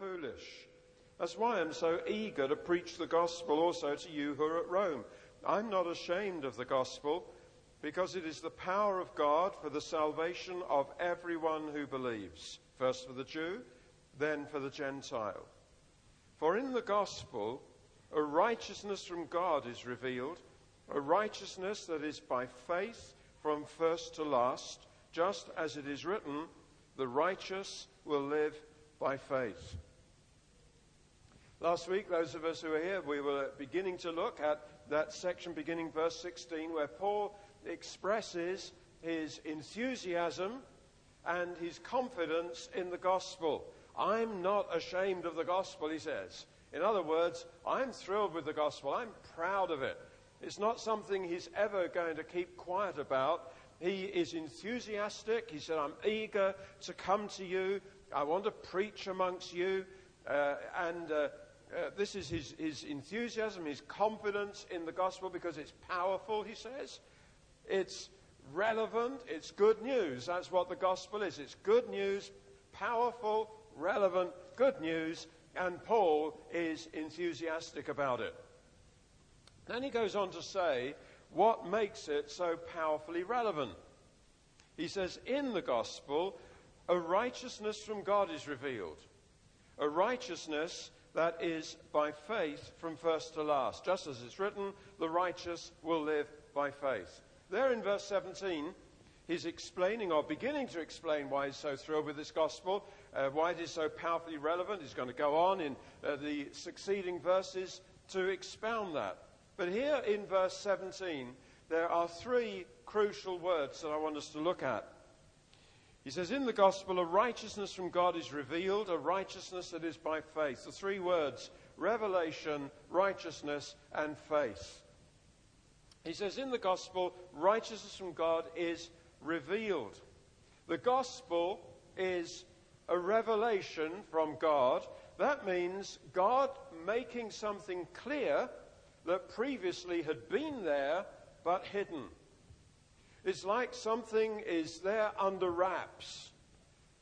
foolish. That's why I'm so eager to preach the gospel also to you who are at Rome. I'm not ashamed of the gospel because it is the power of God for the salvation of everyone who believes, first for the Jew, then for the Gentile. For in the gospel, a righteousness from God is revealed, a righteousness that is by faith from first to last, just as it is written, the righteous will live by faith. Last week, those of us who were here, we were beginning to look at that section beginning verse 16 where Paul expresses his enthusiasm and his confidence in the gospel. I'm not ashamed of the gospel, he says. In other words, I'm thrilled with the gospel. I'm proud of it. It's not something he's ever going to keep quiet about. He is enthusiastic. He said, I'm eager to come to you. I want to preach amongst you. Uh, and uh, uh, this is his, his enthusiasm, his confidence in the gospel because it's powerful, he says. It's relevant, it's good news. That's what the gospel is. It's good news, powerful, relevant, good news, and Paul is enthusiastic about it. Then he goes on to say what makes it so powerfully relevant. He says, In the gospel, a righteousness from God is revealed. A righteousness that is by faith from first to last. Just as it's written, the righteous will live by faith. There in verse 17, he's explaining or beginning to explain why he's so thrilled with this gospel, uh, why it is so powerfully relevant. He's going to go on in uh, the succeeding verses to expound that. But here in verse 17, there are three crucial words that I want us to look at. He says, In the gospel, a righteousness from God is revealed, a righteousness that is by faith. The three words revelation, righteousness, and faith. He says, In the gospel, righteousness from God is revealed. The gospel is a revelation from God. That means God making something clear that previously had been there but hidden. It's like something is there under wraps,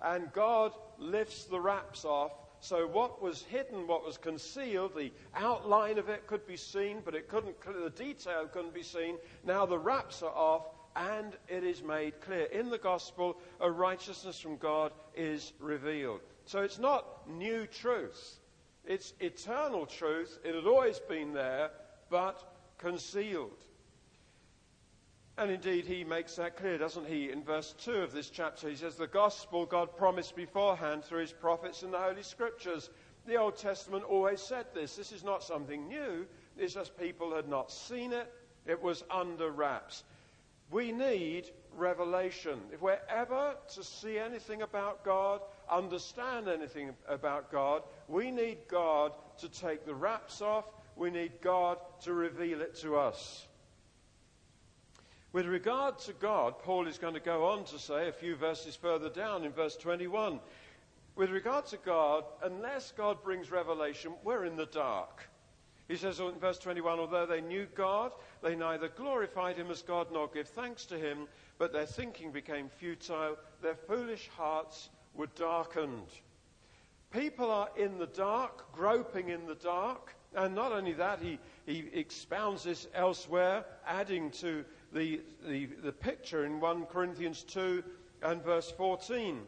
and God lifts the wraps off. So what was hidden, what was concealed, the outline of it could be seen, but it couldn't, the detail couldn't be seen. Now the wraps are off, and it is made clear. In the gospel, a righteousness from God is revealed. So it's not new truth. It's eternal truth. It had always been there, but concealed. And indeed, he makes that clear, doesn't he? In verse 2 of this chapter, he says, The gospel God promised beforehand through his prophets in the Holy Scriptures. The Old Testament always said this. This is not something new. It's just people had not seen it. It was under wraps. We need revelation. If we're ever to see anything about God, understand anything about God, we need God to take the wraps off. We need God to reveal it to us. With regard to God, Paul is going to go on to say a few verses further down in verse 21. With regard to God, unless God brings revelation, we're in the dark. He says in verse 21 although they knew God, they neither glorified him as God nor give thanks to him, but their thinking became futile, their foolish hearts were darkened. People are in the dark, groping in the dark, and not only that, he, he expounds this elsewhere, adding to the, the, the picture in 1 Corinthians 2 and verse 14.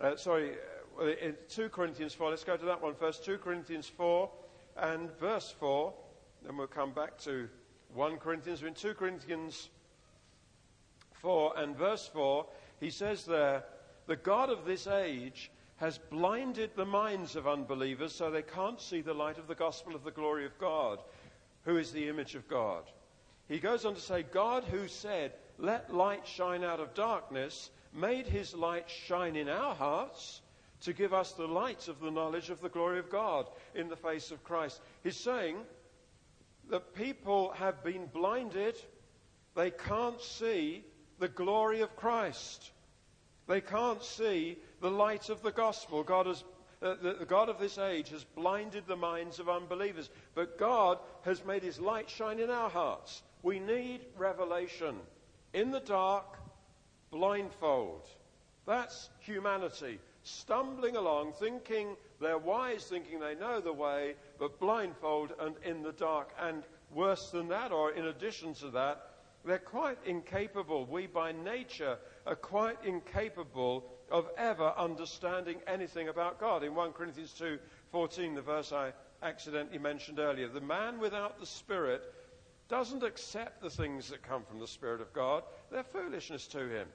Uh, sorry, uh, in 2 Corinthians 4. Let's go to that one first. 2 Corinthians 4 and verse 4. Then we'll come back to 1 Corinthians. In 2 Corinthians 4 and verse 4, he says there, The God of this age has blinded the minds of unbelievers so they can't see the light of the gospel of the glory of God, who is the image of God. He goes on to say, God who said, Let light shine out of darkness, made his light shine in our hearts to give us the light of the knowledge of the glory of God in the face of Christ. He's saying that people have been blinded, they can't see the glory of Christ. They can't see the light of the gospel. God has uh, the, the God of this age has blinded the minds of unbelievers, but God has made his light shine in our hearts. We need revelation. In the dark, blindfold. That's humanity. stumbling along, thinking they're wise, thinking they know the way, but blindfold and in the dark. And worse than that, or in addition to that, they're quite incapable. We, by nature, are quite incapable of ever understanding anything about God. In 1 Corinthians 2:14, the verse I accidentally mentioned earlier, the man without the Spirit doesn't accept the things that come from the Spirit of God. They're foolishness to him.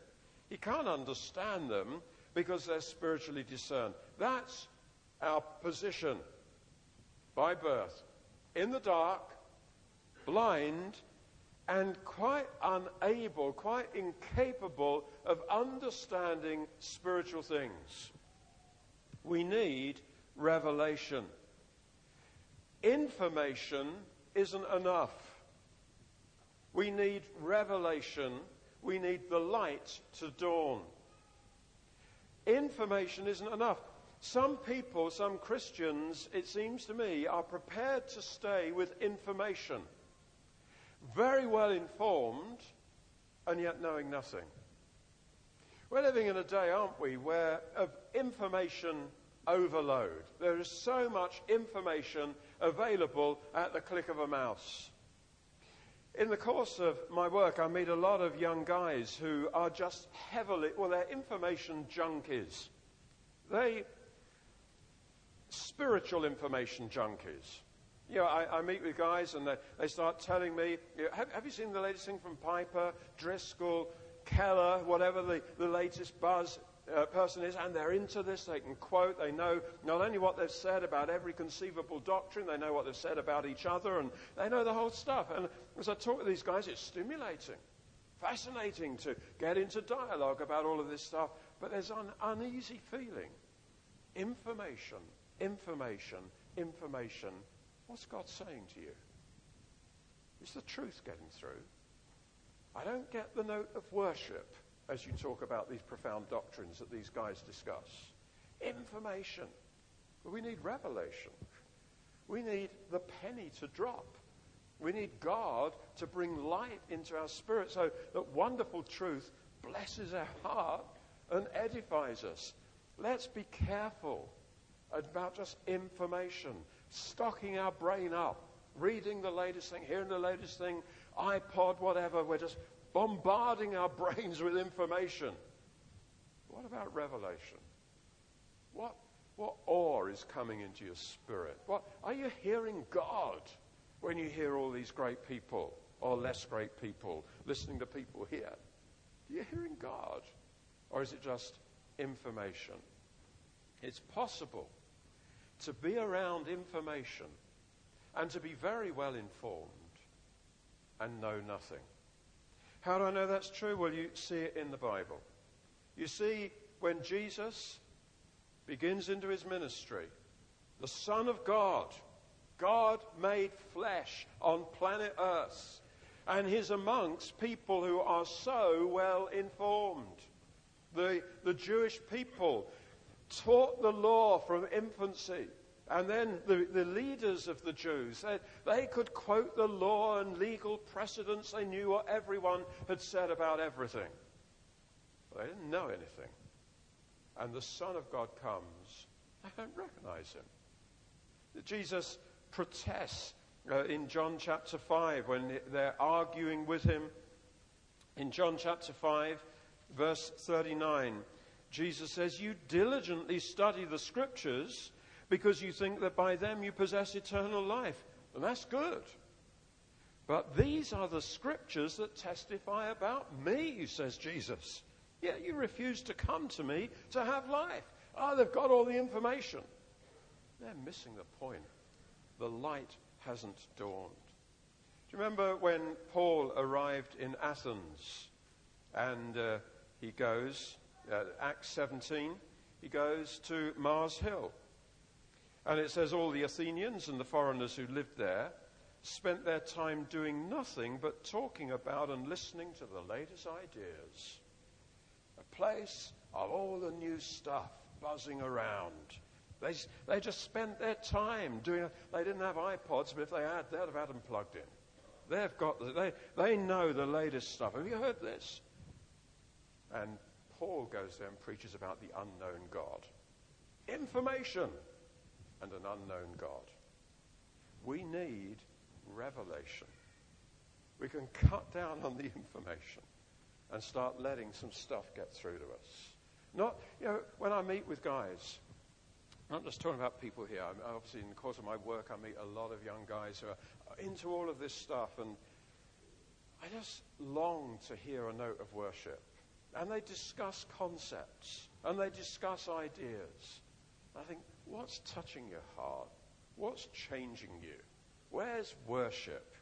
He can't understand them because they're spiritually discerned. That's our position by birth. In the dark, blind, and quite unable, quite incapable of understanding spiritual things. We need revelation. Information isn't enough. We need revelation. We need the light to dawn. Information isn't enough. Some people, some Christians, it seems to me, are prepared to stay with information very well informed, and yet knowing nothing. We're living in a day, aren't we, where of information overload. There is so much information available at the click of a mouse. In the course of my work, I meet a lot of young guys who are just heavily, well, they're information junkies. They, spiritual information junkies. You know, I, I meet with guys and they, they start telling me, you know, have, have, you seen the latest thing from Piper, Driscoll, Keller, whatever the, the latest buzz uh, person is, and they're into this. They can quote, they know not only what they've said about every conceivable doctrine, they know what they've said about each other, and they know the whole stuff. And as I talk with these guys, it's stimulating, fascinating to get into dialogue about all of this stuff, but there's an uneasy feeling. Information, information, information What's God saying to you? Is the truth getting through? I don't get the note of worship as you talk about these profound doctrines that these guys discuss. Information. But we need revelation. We need the penny to drop. We need God to bring light into our spirit so that wonderful truth blesses our heart and edifies us. Let's be careful about just information stocking our brain up, reading the latest thing, hearing the latest thing, iPod, whatever. We're just bombarding our brains with information. What about revelation? What, what awe is coming into your spirit? What, are you hearing God when you hear all these great people or less great people listening to people here? Are you hearing God? Or is it just information? It's possible to be around information and to be very well informed and know nothing. How do I know that's true? Well, you see it in the Bible. You see, when Jesus begins into his ministry, the Son of God, God made flesh on planet Earth, and he's amongst people who are so well informed. The, the Jewish people taught the law from infancy. And then the, the leaders of the Jews, they, they could quote the law and legal precedents. They knew what everyone had said about everything. But they didn't know anything. And the Son of God comes. They don't recognize him. Jesus protests uh, in John chapter 5 when they're arguing with him. In John chapter 5, verse 39. Jesus says, You diligently study the scriptures because you think that by them you possess eternal life. And that's good. But these are the scriptures that testify about me, says Jesus. Yet you refuse to come to me to have life. Oh, they've got all the information. They're missing the point. The light hasn't dawned. Do you remember when Paul arrived in Athens and uh, he goes uh, Acts 17, he goes to Mars Hill. And it says all the Athenians and the foreigners who lived there spent their time doing nothing but talking about and listening to the latest ideas. A place of all the new stuff buzzing around. They, they just spent their time doing They didn't have iPods, but if they had, they'd have had them plugged in. They've got the, they, they know the latest stuff. Have you heard this? And Paul goes there and preaches about the unknown God. information and an unknown God. We need revelation. We can cut down on the information and start letting some stuff get through to us. Not, you know, when I meet with guys, I'm not just talking about people here. I'm, obviously, in the course of my work, I meet a lot of young guys who are into all of this stuff, and I just long to hear a note of worship. And they discuss concepts, and they discuss ideas. I think, what's touching your heart? What's changing you? Where's worship?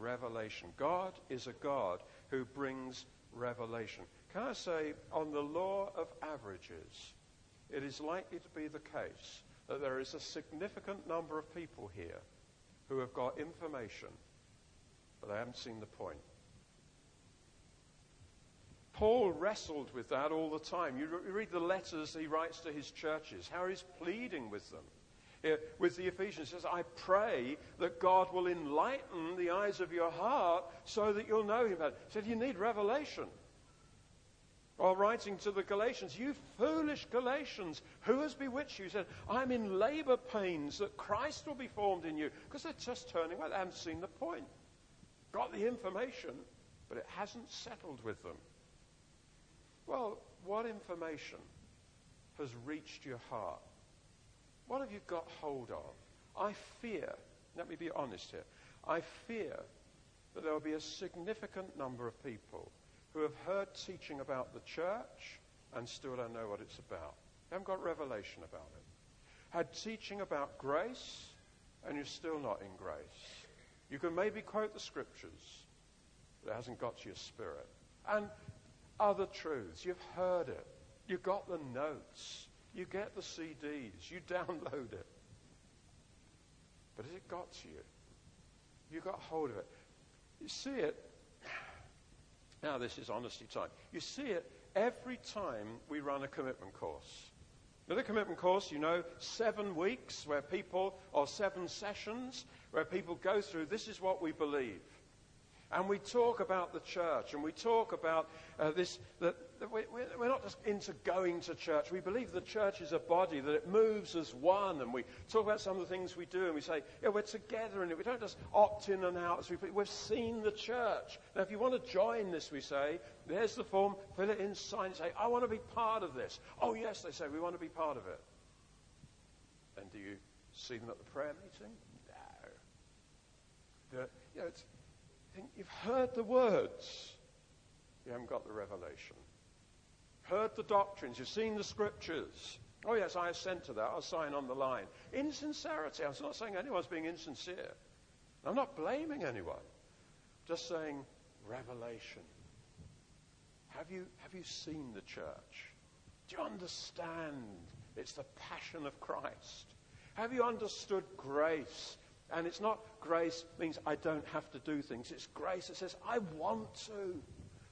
Revelation. God is a God who brings revelation. Can I say, on the law of averages, it is likely to be the case that there is a significant number of people here who have got information, but they haven't seen the point. Paul wrestled with that all the time. You read the letters he writes to his churches, how he's pleading with them. With the Ephesians, he says, I pray that God will enlighten the eyes of your heart so that you'll know him. He said, You need revelation. While writing to the Galatians, you foolish Galatians, who has bewitched you? He said, I'm in labor pains that Christ will be formed in you. Because they're just turning away. They haven't seen the point. Got the information, but it hasn't settled with them. Well, what information has reached your heart? What have you got hold of? I fear, let me be honest here, I fear that there will be a significant number of people who have heard teaching about the church and still don't know what it's about. They haven't got revelation about it. Had teaching about grace and you're still not in grace. You can maybe quote the scriptures, but it hasn't got to your spirit. And other truths, you've heard it. You got the notes. You get the CDs. You download it. But has it got to you? You got hold of it. You see it now, this is honesty time. You see it every time we run a commitment course. With a commitment course, you know, seven weeks where people, or seven sessions where people go through this is what we believe. And we talk about the church and we talk about uh, this, that, that we, we're not just into going to church. We believe the church is a body, that it moves as one. And we talk about some of the things we do and we say, yeah, we're together in it. We don't just opt in and out as we We've seen the church. Now, if you want to join this, we say, there's the form, fill it in, sign it, say, I want to be part of this. Oh, yes, they say, we want to be part of it. And do you see them at the prayer meeting? No. The, you know, it's, you've heard the words, you haven't got the revelation. Heard the doctrines, you've seen the scriptures. Oh, yes, I assent to that. I'll sign on the line. Insincerity. I'm not saying anyone's being insincere. I'm not blaming anyone. Just saying revelation. Have you, have you seen the church? Do you understand it's the passion of Christ? Have you understood grace? And it's not grace means I don't have to do things. It's grace that says, I want to.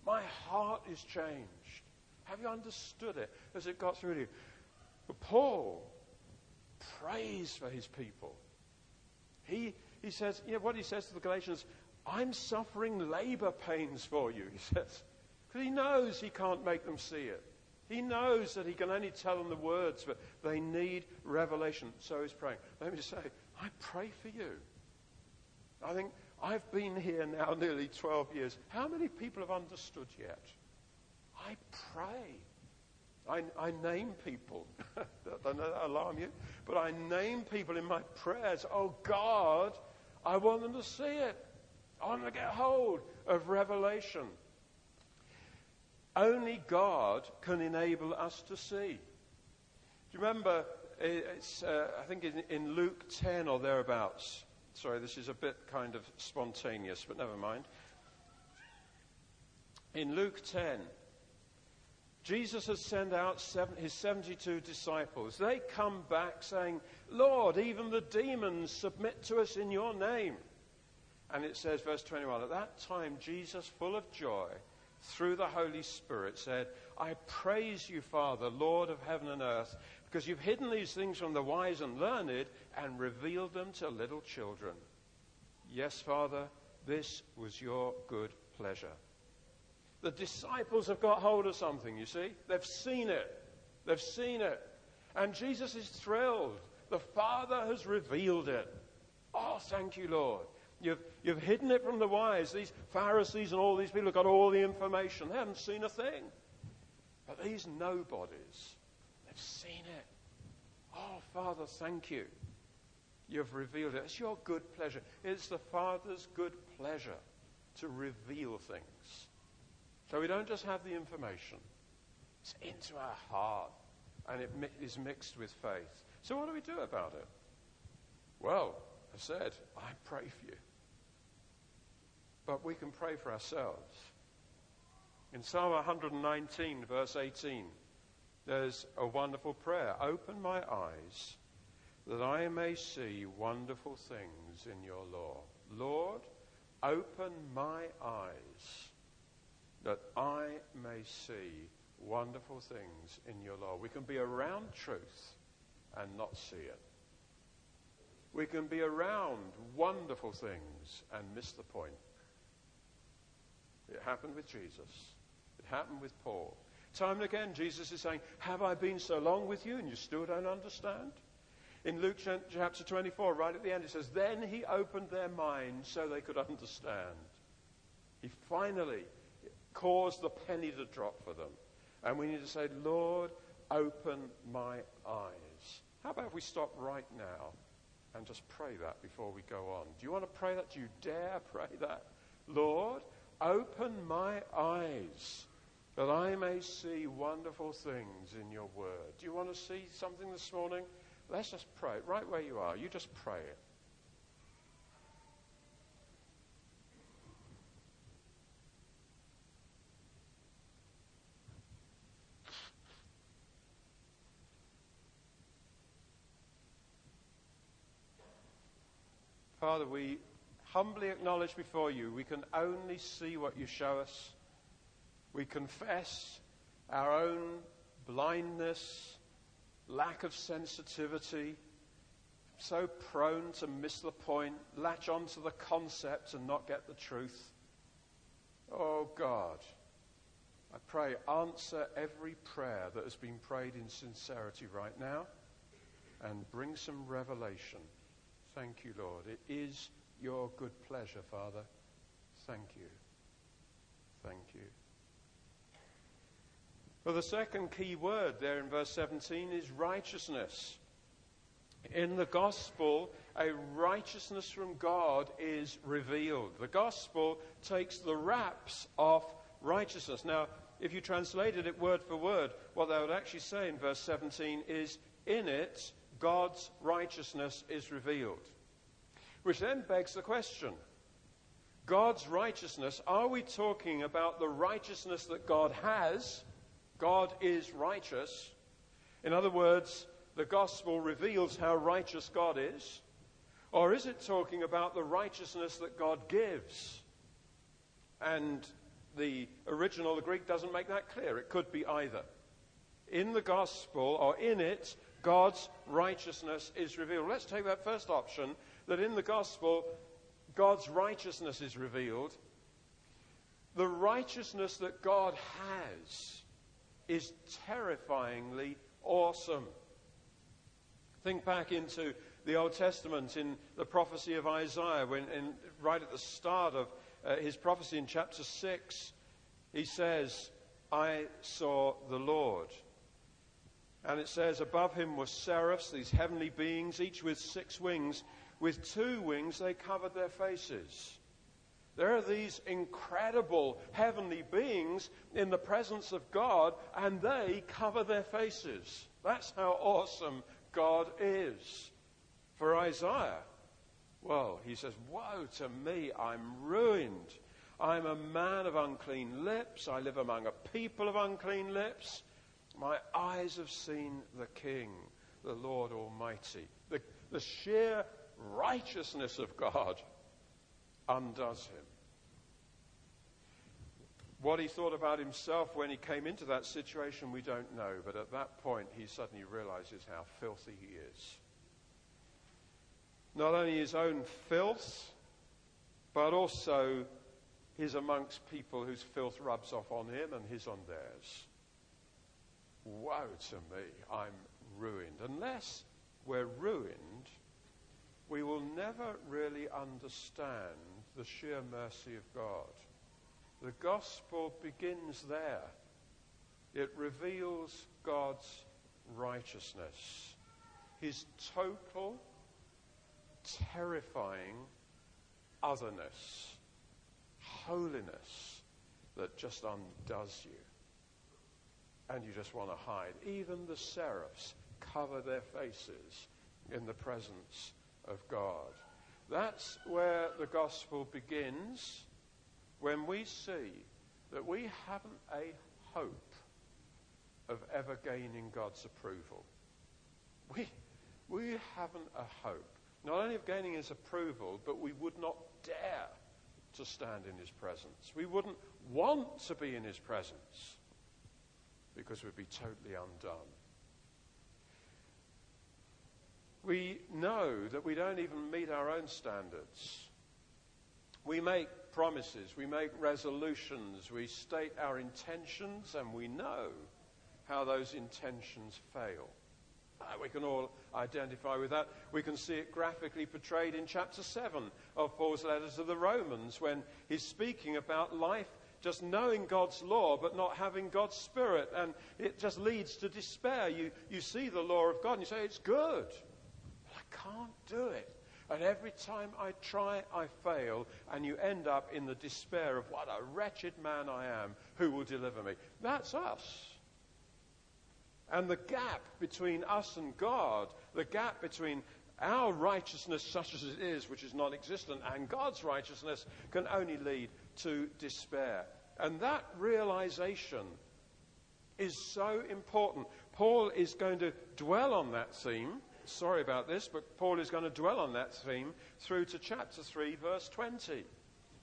My heart is changed. Have you understood it? Has it got through to you? But Paul prays for his people. He, he says, you know, what he says to the Galatians, I'm suffering labor pains for you, he says. Because he knows he can't make them see it. He knows that he can only tell them the words, but they need revelation. So he's praying. Let me just say, I pray for you. I think I've been here now nearly 12 years. How many people have understood yet? I pray. I, I name people. Don't that alarm you? But I name people in my prayers. Oh God, I want them to see it. I want them to get hold of revelation. Only God can enable us to see. Do you remember it's, uh, I think in, in Luke 10 or thereabouts. Sorry, this is a bit kind of spontaneous, but never mind. In Luke 10, Jesus has sent out seven, his 72 disciples. They come back saying, Lord, even the demons submit to us in your name. And it says, verse 21, at that time, Jesus, full of joy, through the Holy Spirit, said, I praise you, Father, Lord of heaven and earth, because you've hidden these things from the wise and learned and revealed them to little children. Yes, Father, this was your good pleasure. The disciples have got hold of something, you see. They've seen it. They've seen it. And Jesus is thrilled. The Father has revealed it. Oh, thank you, Lord. You've, you've hidden it from the wise. These Pharisees and all these people have got all the information. They haven't seen a thing. But these nobodies, they've seen it. Oh, Father, thank you. You've revealed it. It's your good pleasure. It's the Father's good pleasure to reveal things. So we don't just have the information, it's into our heart and it mi- is mixed with faith. So what do we do about it? Well, I said, I pray for you. But we can pray for ourselves. In Psalm 119, verse 18, there's a wonderful prayer. Open my eyes that I may see wonderful things in your law. Lord, open my eyes that I may see wonderful things in your law. We can be around truth and not see it. We can be around wonderful things and miss the point. It happened with Jesus. It happened with Paul. Time and again, Jesus is saying, Have I been so long with you and you still don't understand? In Luke chapter 24, right at the end, it says, Then he opened their minds so they could understand. He finally caused the penny to drop for them. And we need to say, Lord, open my eyes. How about if we stop right now and just pray that before we go on? Do you want to pray that? Do you dare pray that? Lord, open my eyes that I may see wonderful things in your word. Do you want to see something this morning? Let's just pray it right where you are. You just pray it. Father, we humbly acknowledge before you we can only see what you show us. We confess our own blindness, lack of sensitivity, so prone to miss the point, latch onto the concept and not get the truth. Oh God, I pray, answer every prayer that has been prayed in sincerity right now and bring some revelation. Thank you, Lord. It is your good pleasure, Father. Thank you. Thank you. Well, the second key word there in verse 17 is righteousness. In the gospel, a righteousness from God is revealed. The gospel takes the wraps off righteousness. Now, if you translated it word for word, what they would actually say in verse 17 is, In it, God's righteousness is revealed. Which then begs the question God's righteousness, are we talking about the righteousness that God has? God is righteous. In other words, the gospel reveals how righteous God is. Or is it talking about the righteousness that God gives? And the original, the Greek, doesn't make that clear. It could be either. In the gospel, or in it, God's righteousness is revealed. Let's take that first option that in the gospel, God's righteousness is revealed. The righteousness that God has is terrifyingly awesome. Think back into the Old Testament in the prophecy of Isaiah, when in, right at the start of uh, his prophecy in chapter 6, he says, I saw the Lord. And it says, Above him were seraphs, these heavenly beings, each with six wings. With two wings they covered their faces. There are these incredible heavenly beings in the presence of God, and they cover their faces. That's how awesome God is. For Isaiah, well, he says, Woe to me, I'm ruined. I'm a man of unclean lips. I live among a people of unclean lips. My eyes have seen the King, the Lord Almighty. The, the sheer righteousness of God undoes him. What he thought about himself when he came into that situation, we don't know. But at that point, he suddenly realizes how filthy he is. Not only his own filth, but also he's amongst people whose filth rubs off on him and his on theirs. Woe to me, I'm ruined. Unless we're ruined, we will never really understand the sheer mercy of God. The gospel begins there. It reveals God's righteousness, his total, terrifying otherness, holiness that just undoes you. And you just want to hide. Even the seraphs cover their faces in the presence of God. That's where the gospel begins when we see that we haven't a hope of ever gaining God's approval. We, we haven't a hope, not only of gaining His approval, but we would not dare to stand in His presence. We wouldn't want to be in His presence because we'd be totally undone. We know that we don't even meet our own standards. We make promises, we make resolutions, we state our intentions, and we know how those intentions fail. Uh, we can all identify with that. We can see it graphically portrayed in chapter 7 of Paul's letter to the Romans when he's speaking about life just knowing God's law but not having God's spirit. And it just leads to despair. You, you see the law of God and you say, it's good. But I can't do it. And every time I try, I fail, and you end up in the despair of what a wretched man I am. Who will deliver me? That's us. And the gap between us and God, the gap between our righteousness, such as it is, which is non existent, and God's righteousness, can only lead to despair. And that realization is so important. Paul is going to dwell on that theme. Sorry about this, but Paul is going to dwell on that theme through to chapter 3, verse 20.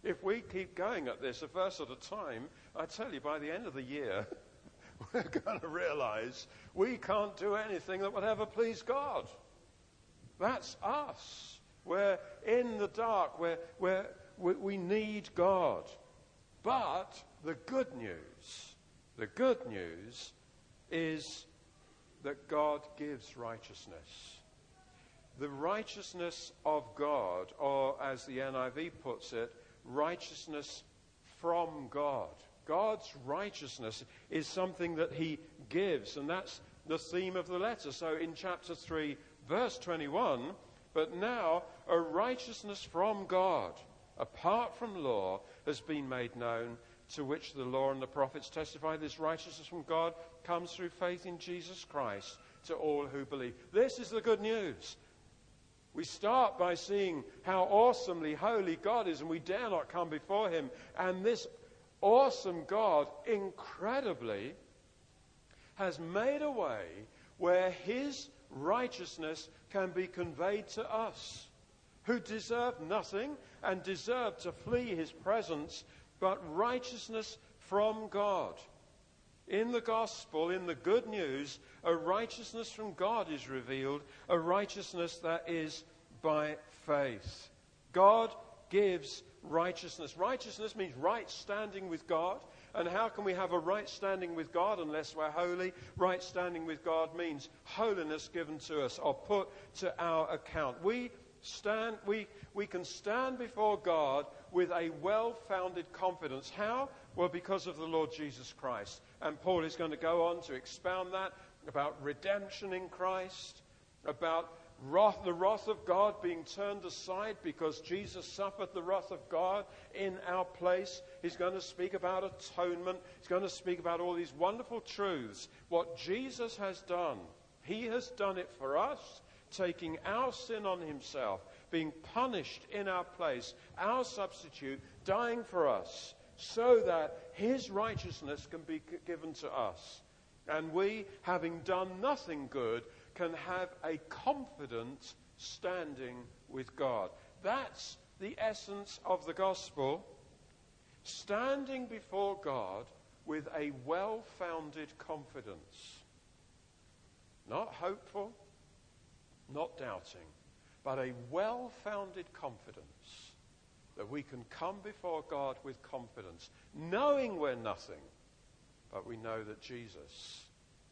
If we keep going at this a verse at a time, I tell you, by the end of the year, we're going to realize we can't do anything that would ever please God. That's us. We're in the dark. We're, we're, we need God. But the good news, the good news is that God gives righteousness. The righteousness of God, or as the NIV puts it, righteousness from God. God's righteousness is something that He gives, and that's the theme of the letter. So in chapter 3, verse 21, but now a righteousness from God, apart from law, has been made known, to which the law and the prophets testify this righteousness from God comes through faith in Jesus Christ to all who believe. This is the good news. We start by seeing how awesomely holy God is, and we dare not come before Him. And this awesome God, incredibly, has made a way where His righteousness can be conveyed to us, who deserve nothing and deserve to flee His presence, but righteousness from God. In the gospel, in the good news, a righteousness from God is revealed, a righteousness that is by faith. God gives righteousness. Righteousness means right standing with God. And how can we have a right standing with God unless we're holy? Right standing with God means holiness given to us or put to our account. We stand, we, we can stand before God with a well founded confidence. How? Well, because of the Lord Jesus Christ. And Paul is going to go on to expound that about redemption in Christ, about wrath, the wrath of God being turned aside because Jesus suffered the wrath of God in our place. He's going to speak about atonement. He's going to speak about all these wonderful truths. What Jesus has done, He has done it for us, taking our sin on Himself, being punished in our place, our substitute, dying for us, so that His righteousness can be given to us. And we, having done nothing good, can have a confident standing with God. That's the essence of the gospel. Standing before God with a well founded confidence. Not hopeful, not doubting, but a well founded confidence that we can come before God with confidence, knowing we're nothing, but we know that Jesus,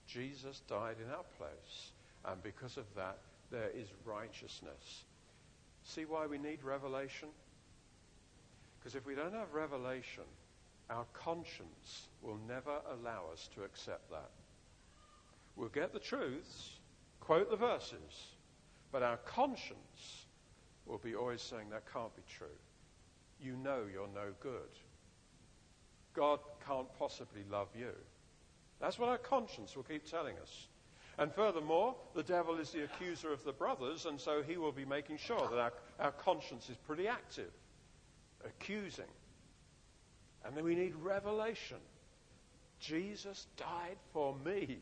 Jesus died in our place And because of that, there is righteousness. See why we need revelation? Because if we don't have revelation, our conscience will never allow us to accept that. We'll get the truths, quote the verses, but our conscience will be always saying that can't be true. You know you're no good. God can't possibly love you. That's what our conscience will keep telling us. And furthermore, the devil is the accuser of the brothers, and so he will be making sure that our, our conscience is pretty active, accusing. And then we need revelation. Jesus died for me.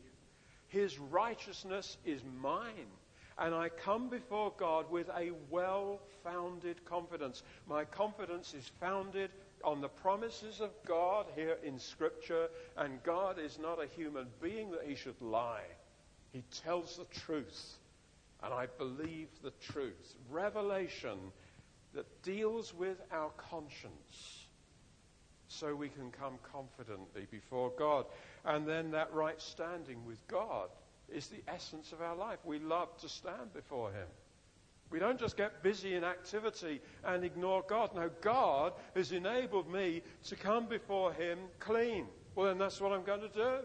His righteousness is mine. And I come before God with a well founded confidence. My confidence is founded on the promises of God here in Scripture, and God is not a human being that he should lie. He tells the truth, and I believe the truth. Revelation that deals with our conscience so we can come confidently before God. And then that right standing with God is the essence of our life. We love to stand before Him. We don't just get busy in activity and ignore God. No, God has enabled me to come before Him clean. Well, then that's what I'm going to do.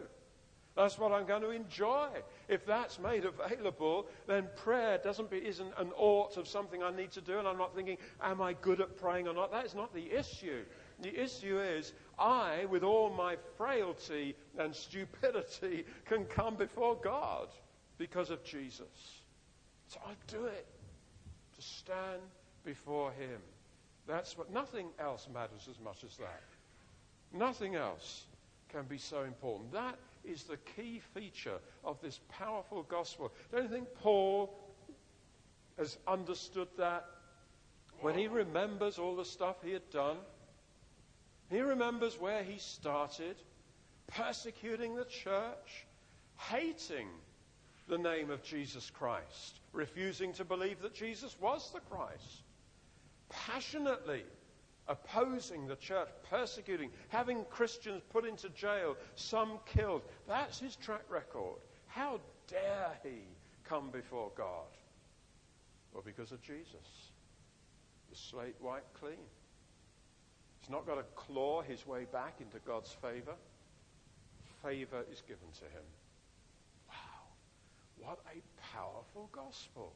That's what I'm going to enjoy. If that's made available, then prayer doesn't be, isn't an ought of something I need to do, and I'm not thinking, am I good at praying or not? That is not the issue. The issue is, I, with all my frailty and stupidity, can come before God because of Jesus. So I do it to stand before Him. That's what, nothing else matters as much as that. Nothing else can be so important. That is the key feature of this powerful gospel. Don't you think Paul has understood that when he remembers all the stuff he had done? He remembers where he started, persecuting the church, hating the name of Jesus Christ, refusing to believe that Jesus was the Christ, passionately opposing the church, persecuting, having Christians put into jail, some killed. That's his track record. How dare he come before God? Well, because of Jesus. The slate wiped clean. He's not got to claw his way back into God's favor. Favor is given to him. Wow. What a powerful gospel.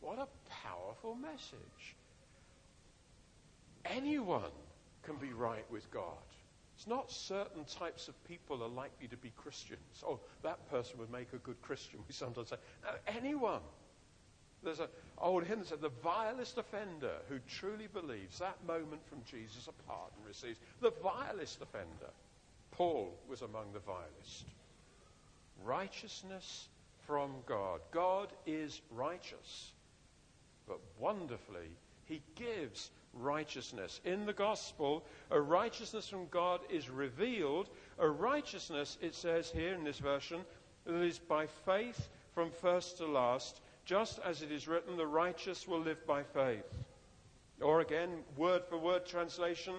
What a powerful message. Anyone can be right with God. It's not certain types of people are likely to be Christians. Oh, that person would make a good Christian, we sometimes say. No, anyone. There's an old hymn that said, The vilest offender who truly believes that moment from Jesus a pardon receives. The vilest offender. Paul was among the vilest. Righteousness from God. God is righteous. But wonderfully, he gives righteousness. In the gospel, a righteousness from God is revealed. A righteousness, it says here in this version, that is by faith from first to last, just as it is written, the righteous will live by faith. Or again, word for word translation,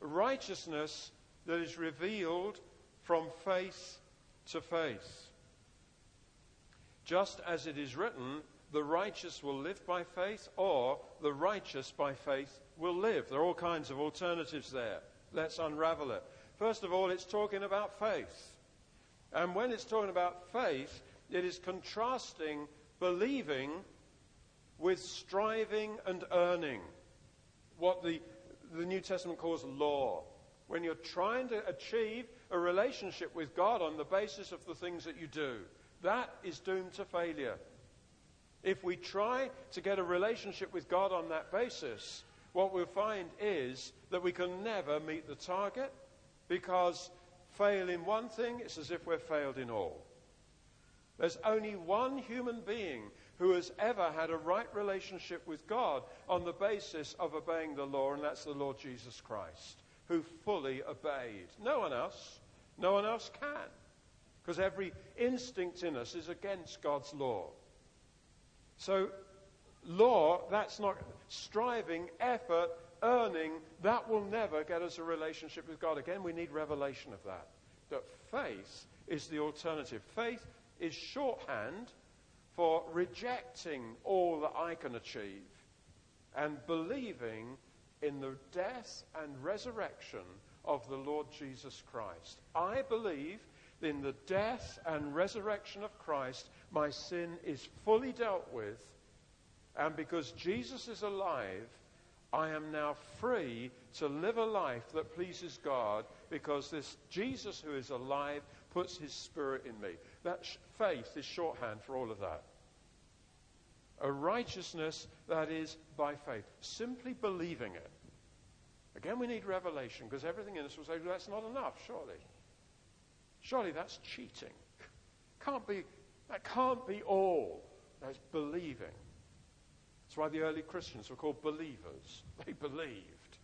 righteousness that is revealed from faith to faith. Just as it is written, the righteous will live by faith, or the righteous by faith will live. There are all kinds of alternatives there. Let's unravel it. First of all, it's talking about faith. And when it's talking about faith, it is contrasting believing with striving and earning. What the, the New Testament calls law. When you're trying to achieve a relationship with God on the basis of the things that you do, that is doomed to failure. If we try to get a relationship with God on that basis, what we'll find is that we can never meet the target because fail in one thing, it's as if we're failed in all. There's only one human being who has ever had a right relationship with God on the basis of obeying the law, and that's the Lord Jesus Christ, who fully obeyed. No one else. No one else can. Because every instinct in us is against God's law. So, law, that's not striving, effort, earning, that will never get us a relationship with God. Again, we need revelation of that. That faith is the alternative. Faith is shorthand for rejecting all that I can achieve and believing in the death and resurrection of the Lord Jesus Christ. I believe in the death and resurrection of Christ, my sin is fully dealt with, and because Jesus is alive, I am now free to live a life that pleases God because this Jesus who is alive puts his spirit in me. That faith is shorthand for all of that. A righteousness that is by faith, simply believing it. Again, we need revelation because everything in us will say, well, that's not enough, surely. Surely that's cheating. Can't be, that can't be all. That's believing. That's why the early Christians were called believers. They believed.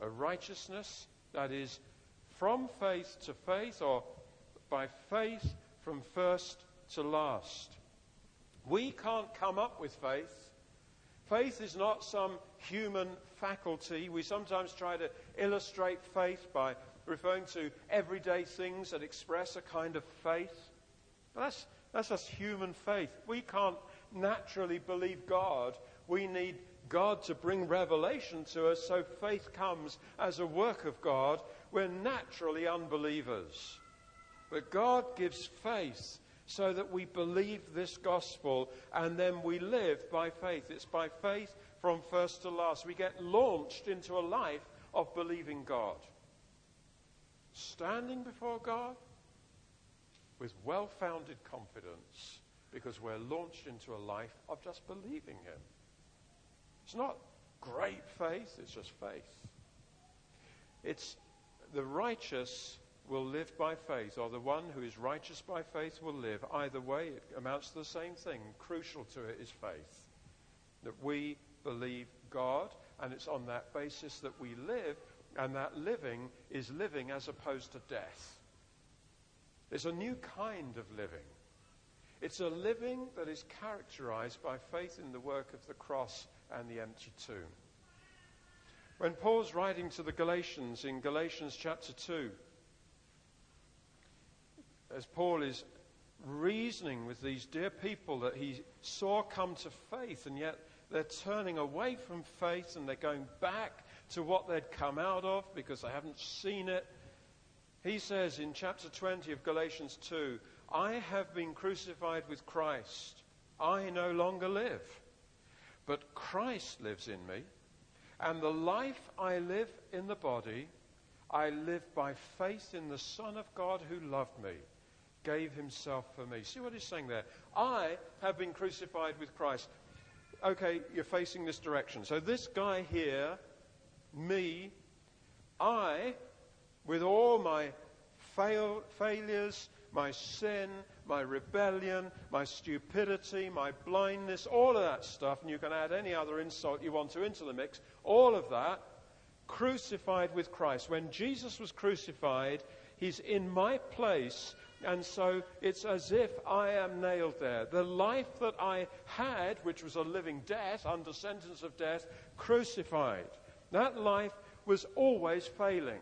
A righteousness that is from faith to faith or by faith from first to last. We can't come up with faith. Faith is not some human faculty. We sometimes try to illustrate faith by referring to everyday things that express a kind of faith. But that's, that's just human faith. We can't naturally believe God. We need God to bring revelation to us so faith comes as a work of God. We're naturally unbelievers. But God gives faith so that we believe this gospel and then we live by faith. It's by faith from first to last. We get launched into a life of believing God. Standing before God with well founded confidence because we're launched into a life of just believing Him. It's not great faith, it's just faith. It's the righteous will live by faith, or the one who is righteous by faith will live. Either way, it amounts to the same thing. Crucial to it is faith. That we believe God, and it's on that basis that we live, and that living is living as opposed to death. It's a new kind of living. It's a living that is characterized by faith in the work of the cross and the empty tomb. When Paul's writing to the Galatians in Galatians chapter 2, as Paul is reasoning with these dear people that he saw come to faith, and yet they're turning away from faith and they're going back to what they'd come out of because they haven't seen it. He says in chapter 20 of Galatians 2 I have been crucified with Christ. I no longer live, but Christ lives in me. And the life I live in the body, I live by faith in the Son of God who loved me gave himself for me. See what he's saying there? I have been crucified with Christ. Okay, you're facing this direction. So this guy here, me, I, with all my fail, failures, my sin, my rebellion, my stupidity, my blindness, all of that stuff, and you can add any other insult you want to into the mix, all of that, crucified with Christ. When Jesus was crucified, he's in my place and so it's as if I am nailed there. The life that I had, which was a living death under sentence of death, crucified. That life was always failing.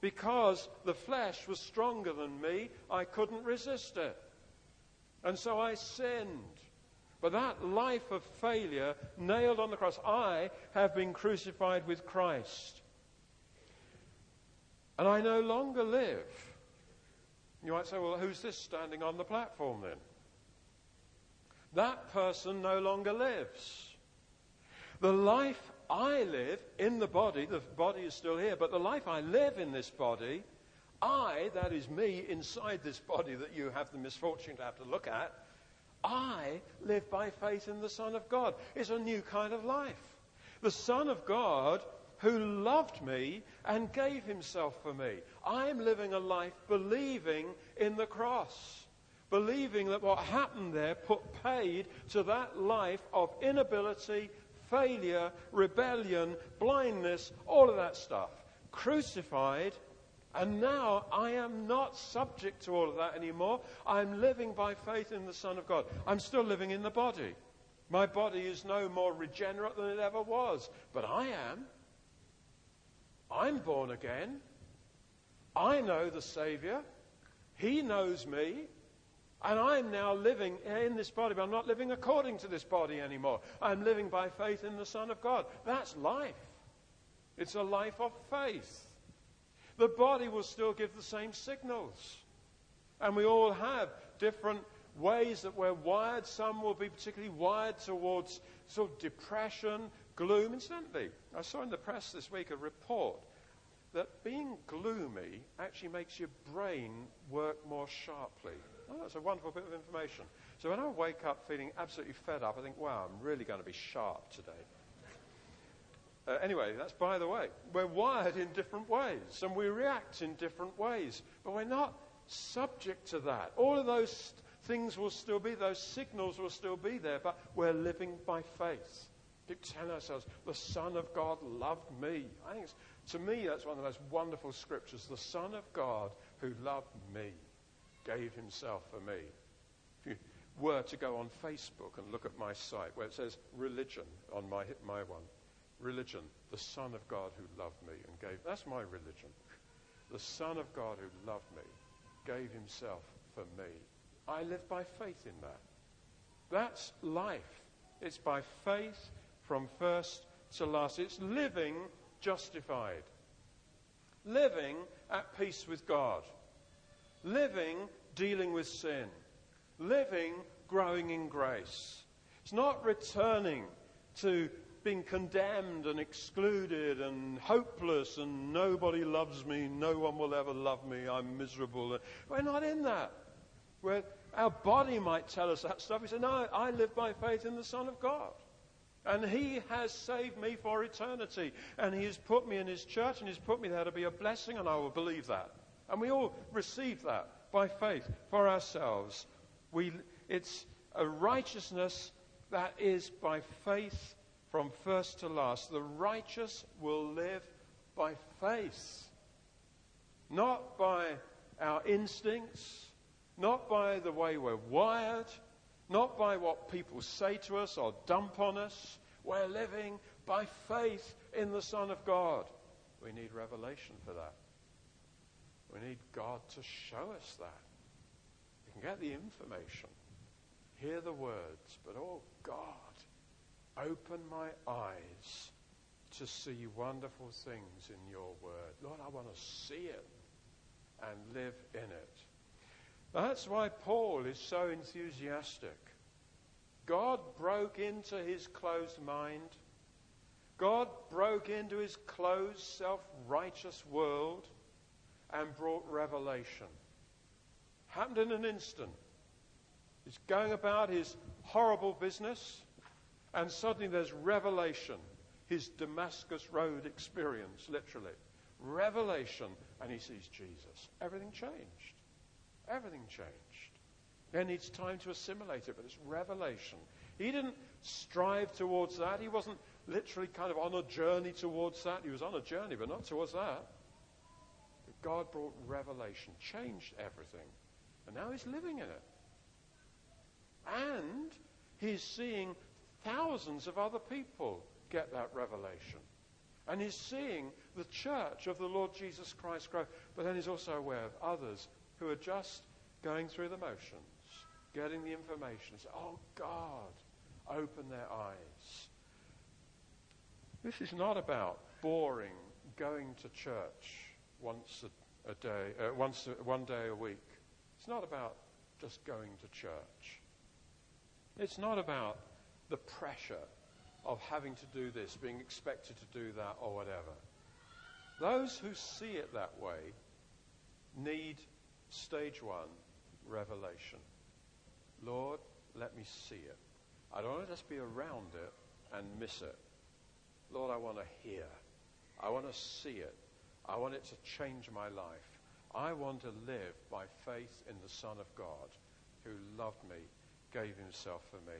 Because the flesh was stronger than me, I couldn't resist it. And so I sinned. But that life of failure nailed on the cross, I have been crucified with Christ. And I no longer live you might say, well, who's this standing on the platform then? That person no longer lives. The life I live in the body, the body is still here, but the life I live in this body, I, that is me inside this body that you have the misfortune to have to look at, I live by faith in the Son of God. It's a new kind of life. The Son of God who loved me and gave himself for me. I'm living a life believing in the cross, believing that what happened there put paid to that life of inability, failure, rebellion, blindness, all of that stuff. Crucified, and now I am not subject to all of that anymore. I'm living by faith in the Son of God. I'm still living in the body. My body is no more regenerate than it ever was, but I am. I'm born again. I know the Savior. He knows me. And I'm now living in this body, but I'm not living according to this body anymore. I'm living by faith in the Son of God. That's life. It's a life of faith. The body will still give the same signals. And we all have different ways that we're wired. Some will be particularly wired towards sort of depression, gloom. Incidentally, I saw in the press this week a report that being gloomy actually makes your brain work more sharply. Oh, that's a wonderful bit of information. So when I wake up feeling absolutely fed up, I think, wow, I'm really going to be sharp today. Uh, anyway, that's by the way. We're wired in different ways and we react in different ways, but we're not subject to that. All of those things will still be, those signals will still be there, but we're living by faith. Keep telling ourselves, the Son of God loved me. I think to me, that's one of the most wonderful scriptures. The Son of God who loved me gave himself for me. If you were to go on Facebook and look at my site where it says religion on my, my one, religion, the Son of God who loved me and gave, that's my religion. The Son of God who loved me gave himself for me. I live by faith in that. That's life. It's by faith from first to last. It's living justified. Living at peace with God living dealing with sin, living growing in grace. It's not returning to being condemned and excluded and hopeless and nobody loves me, no one will ever love me, I'm miserable. We're not in that. Where our body might tell us that stuff. We say, No, I live by faith in the Son of God. And He has saved me for eternity. And He has put me in His church and He's put me there to be a blessing, and I will believe that. And we all receive that by faith for ourselves. We, it's a righteousness that is by faith from first to last. The righteous will live by faith, not by our instincts, not by the way we're wired, not by what people say to us or dump on us. We're living by faith in the Son of God. We need revelation for that. We need God to show us that. We can get the information, hear the words, but oh God, open my eyes to see wonderful things in your word. Lord, I want to see it and live in it. That's why Paul is so enthusiastic. God broke into his closed mind. God broke into his closed, self righteous world and brought revelation. Happened in an instant. He's going about his horrible business, and suddenly there's revelation. His Damascus Road experience, literally. Revelation, and he sees Jesus. Everything changed. Everything changed. Then needs time to assimilate it, but it's revelation. He didn't strive towards that. He wasn't literally kind of on a journey towards that. He was on a journey, but not towards that. God brought revelation, changed everything. And now he's living in it. And he's seeing thousands of other people get that revelation. And he's seeing the church of the Lord Jesus Christ grow. But then he's also aware of others who are just going through the motions, getting the information. Say, oh, God, open their eyes. This is not about boring going to church once a, a day, uh, once a, one day a week. It's not about just going to church. It's not about the pressure of having to do this, being expected to do that, or whatever. Those who see it that way need stage one revelation. Lord, let me see it. I don't want to just be around it and miss it. Lord, I want to hear. I want to see it. I want it to change my life. I want to live by faith in the Son of God who loved me, gave himself for me.